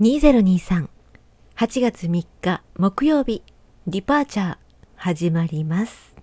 2023 8月3日木曜日。ディパーチャー始まります。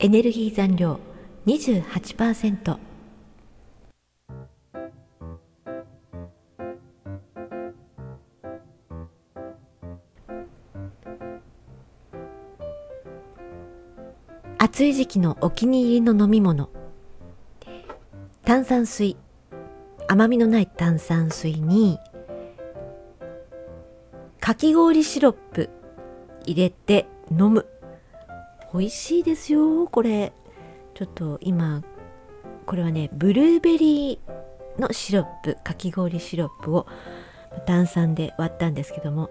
エネルギー残量28%暑い時期のお気に入りの飲み物。炭酸水。甘みのない炭酸水にかき氷シロップ入れて飲む。美味しいですよこれ。ちょっと今これはねブルーベリーのシロップかき氷シロップを炭酸で割ったんですけども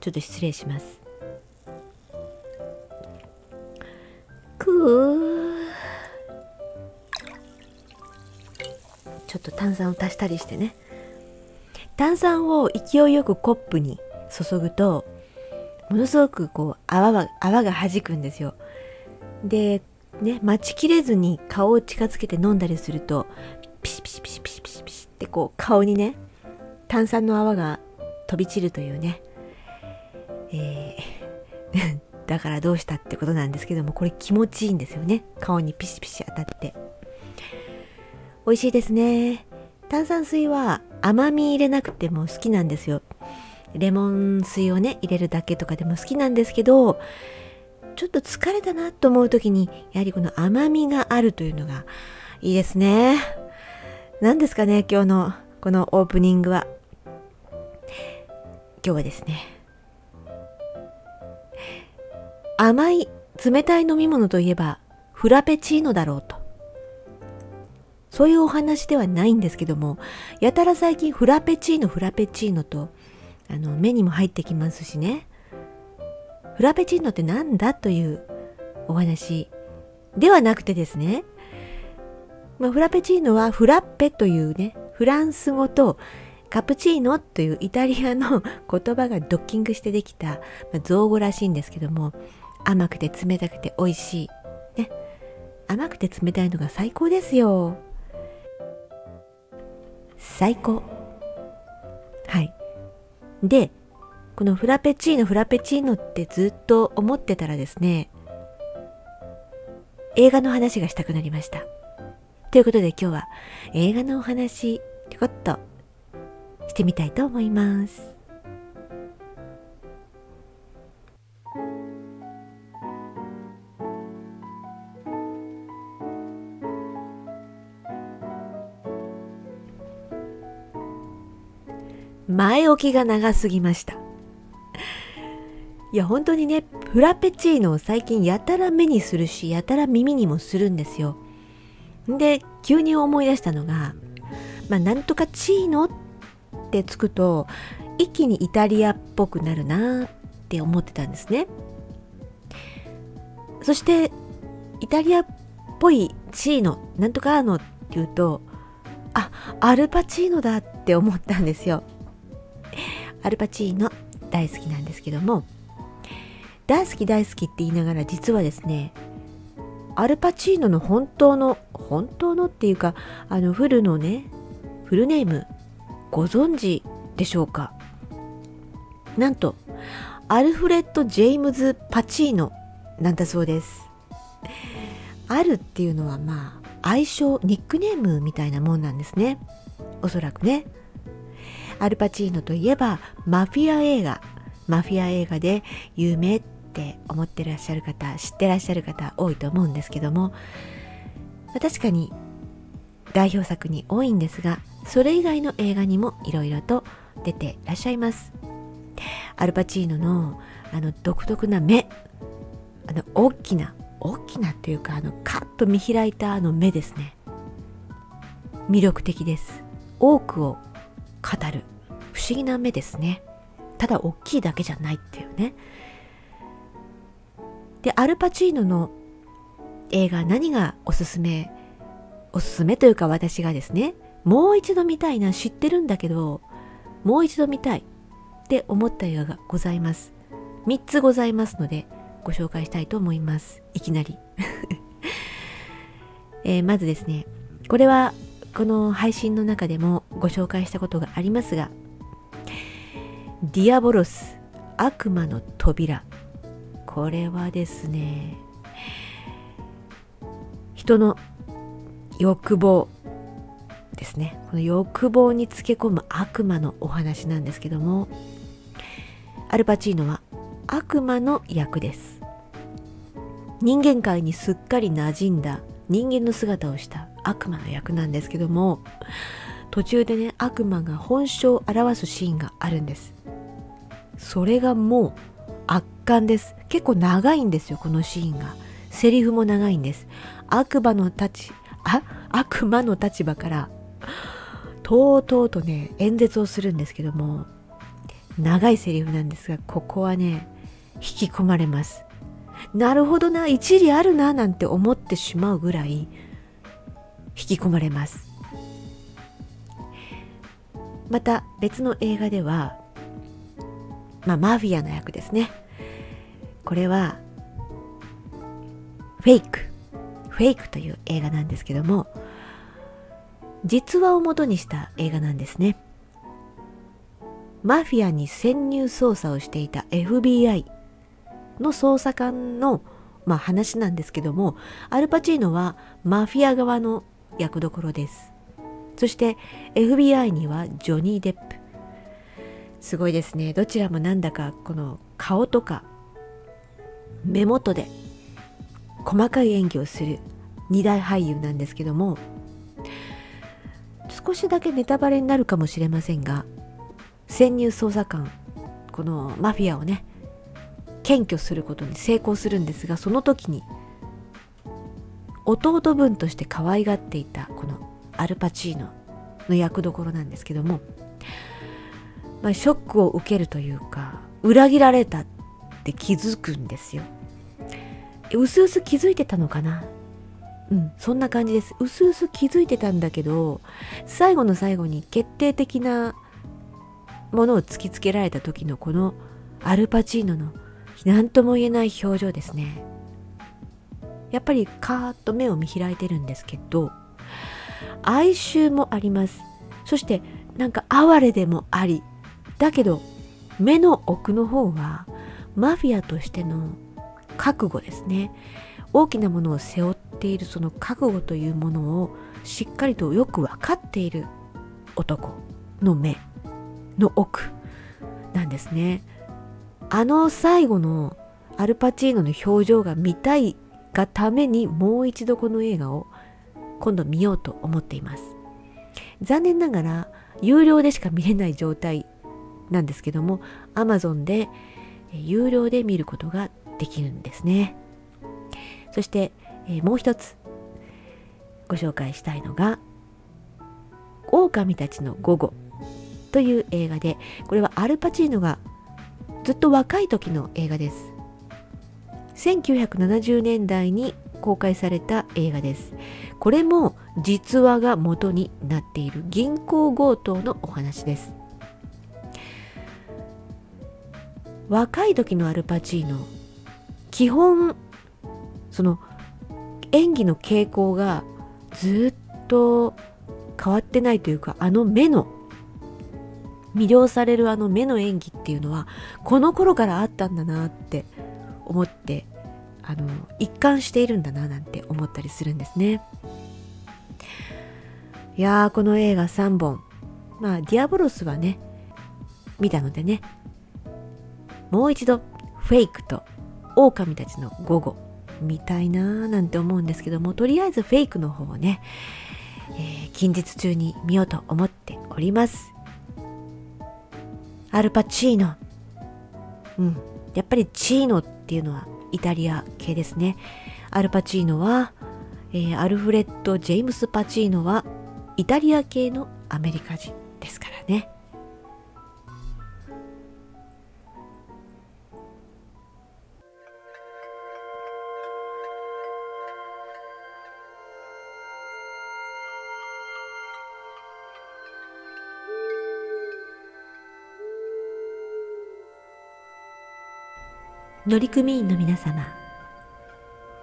ちょっと失礼します。ちょっと炭酸を足したりしてね。炭酸を勢いよくコップに注ぐとものすごくこう泡は泡が弾くんですよ。でね待ちきれずに顔を近づけて飲んだりするとピシピシピシピシピシピシってこう顔にね炭酸の泡が飛び散るというね、えー だからどうしたってことなんですけどもこれ気持ちいいんですよね。顔にピシピシ当たって。美味しいですね。炭酸水は甘み入れなくても好きなんですよ。レモン水をね入れるだけとかでも好きなんですけどちょっと疲れたなと思う時にやはりこの甘みがあるというのがいいですね。何ですかね今日のこのオープニングは。今日はですね甘い冷たい飲み物といえばフラペチーノだろうと。そういうお話ではないんですけどもやたら最近フラペチーノフラペチーノとあの目にも入ってきますしね。フラペチーノって何だというお話ではなくてですね、まあ、フラペチーノはフラッペというねフランス語とカプチーノというイタリアの 言葉がドッキングしてできた、まあ、造語らしいんですけども甘くて冷たくて美味しいね。甘くて冷たいのが最高ですよ。最高。はい。でこのフラペチーノフラペチーノってずっと思ってたらですね映画の話がしたくなりました。ということで今日は映画のお話ちょこっとしてみたいと思います。前置きが長すぎました。いや本当にねフラペチーノを最近やたら目にするしやたら耳にもするんですよ。で急に思い出したのがまあなんとかチーノってつくと一気にイタリアっぽくなるなって思ってたんですね。そしてイタリアっぽいチーノなんとかーノっていうとあアルパチーノだって思ったんですよ。アルパチーノ大好きなんですけども大好き大好きって言いながら実はですねアルパチーノの本当の本当のっていうかあのフルのねフルネームご存知でしょうか？なんとアルフレッド・ジェイムズ・パチーノなんだそうです。あるっていうのはまあ愛称ニックネームみたいなもんなんですね。おそらくね。アルパチーノといえばマフィア映画。マフィア映画で有名って思ってらっしゃる方知ってらっしゃる方多いと思うんですけども確かに代表作に多いんですがそれ以外の映画にもいろいろと出てらっしゃいます。アルパチーノのあの独特な目。あの大きな大きなというかあのカッと見開いたあの目ですね。魅力的です。多くを語る。思議な目ですね。ただ大きいだけじゃないっていうね。でアルパチーノの映画何がおすすめおすすめというか私がですねもう一度見たいな知ってるんだけどもう一度見たいって思った映画がございます。3つございますのでご紹介したいと思います。いきなり、えー、まずですねこれはこの配信の中でもご紹介したことがありますがディアボロス悪魔の扉。これはですね人の欲望ですね。この欲望につけ込む悪魔のお話なんですけどもアルパチーノは悪魔の役です。人間界にすっかり馴染んだ人間の姿をした悪魔の役なんですけども途中でね悪魔が本性を表すシーンがあるんです。それがもう圧巻です。結構長いんですよこのシーンが。セリフも長いんです。悪魔の立ちあ悪魔の立場からとうとうとね演説をするんですけども長いセリフなんですがここはね引き込まれます。なるほどな一理あるななんて思ってしまうぐらい引き込まれます。また別の映画では、まあ、マフィアの役ですね。これはフェイク。フェイクという映画なんですけども実話をもとにした映画なんですね。マフィアに潜入捜査をしていた FBI の捜査官の、まあ、話なんですけどもアルパチーノはマフィア側の役どころです。そして FBI にはジョニー・デップ。すごいですね。どちらもなんだかこの顔とか目元で細かい演技をする二大俳優なんですけども少しだけネタバレになるかもしれませんが潜入捜査官このマフィアをね検挙することに成功するんですがその時に弟分として可愛がっていたこのアルパチーノの役どころなんですけども、まあ、ショックを受けるというか裏切られたって気づくんですよ。うすうす気づいてたのかな？うんそんな感じです。うすうす気づいてたんだけど最後の最後に決定的なものを突きつけられた時のこのアルパチーノの何とも言えない表情ですね。やっぱりカーッと目を見開いてるんですけど哀愁もあります。そしてなんか哀れでもありだけど目の奥の方はマフィアとしての覚悟ですね。大きなものを背負っているその覚悟というものをしっかりとよく分かっている男の目の奥なんですね。あの最後のアルパチーノの表情が見たいがためにもう一度この映画を今度見ようと思っています。残念ながら有料でしか見れない状態なんですけども Amazon で有料で見ることができるんですね。そして、え、もう一つご紹介したいのが「狼たちの午後」という映画でこれはアルパチーノがずっと若い時の映画です。1970年代に公開された映画です。これも実話が元になっている銀行強盗のお話です。若い時のアルパチーノ基本その演技の傾向がずっと変わってないというかあの目の魅了されるあの目の演技っていうのはこの頃からあったんだなって思ってあの一貫しているんだななんて思ったりするんですね。いやーこの映画3本。まあディアボロスはね見たのでね。もう一度フェイクと狼たちの午後見たいなーなんて思うんですけどもとりあえずフェイクの方をね、えー、近日中に見ようと思っております。アルパチーノ。うん。やっぱりチーノっていうのはイタリア系ですね。アルパチーノは、えー、アルフレッド・ジェームス・パチーノはイタリア系のアメリカ人ですからね。乗組員の皆様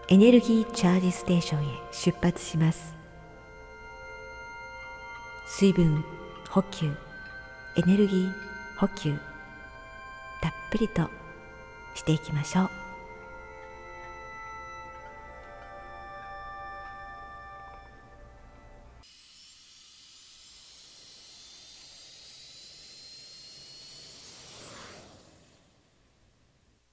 エネルギーチャージステーションへ出発します。水分補給エネルギー補給たっぷりとしていきましょう。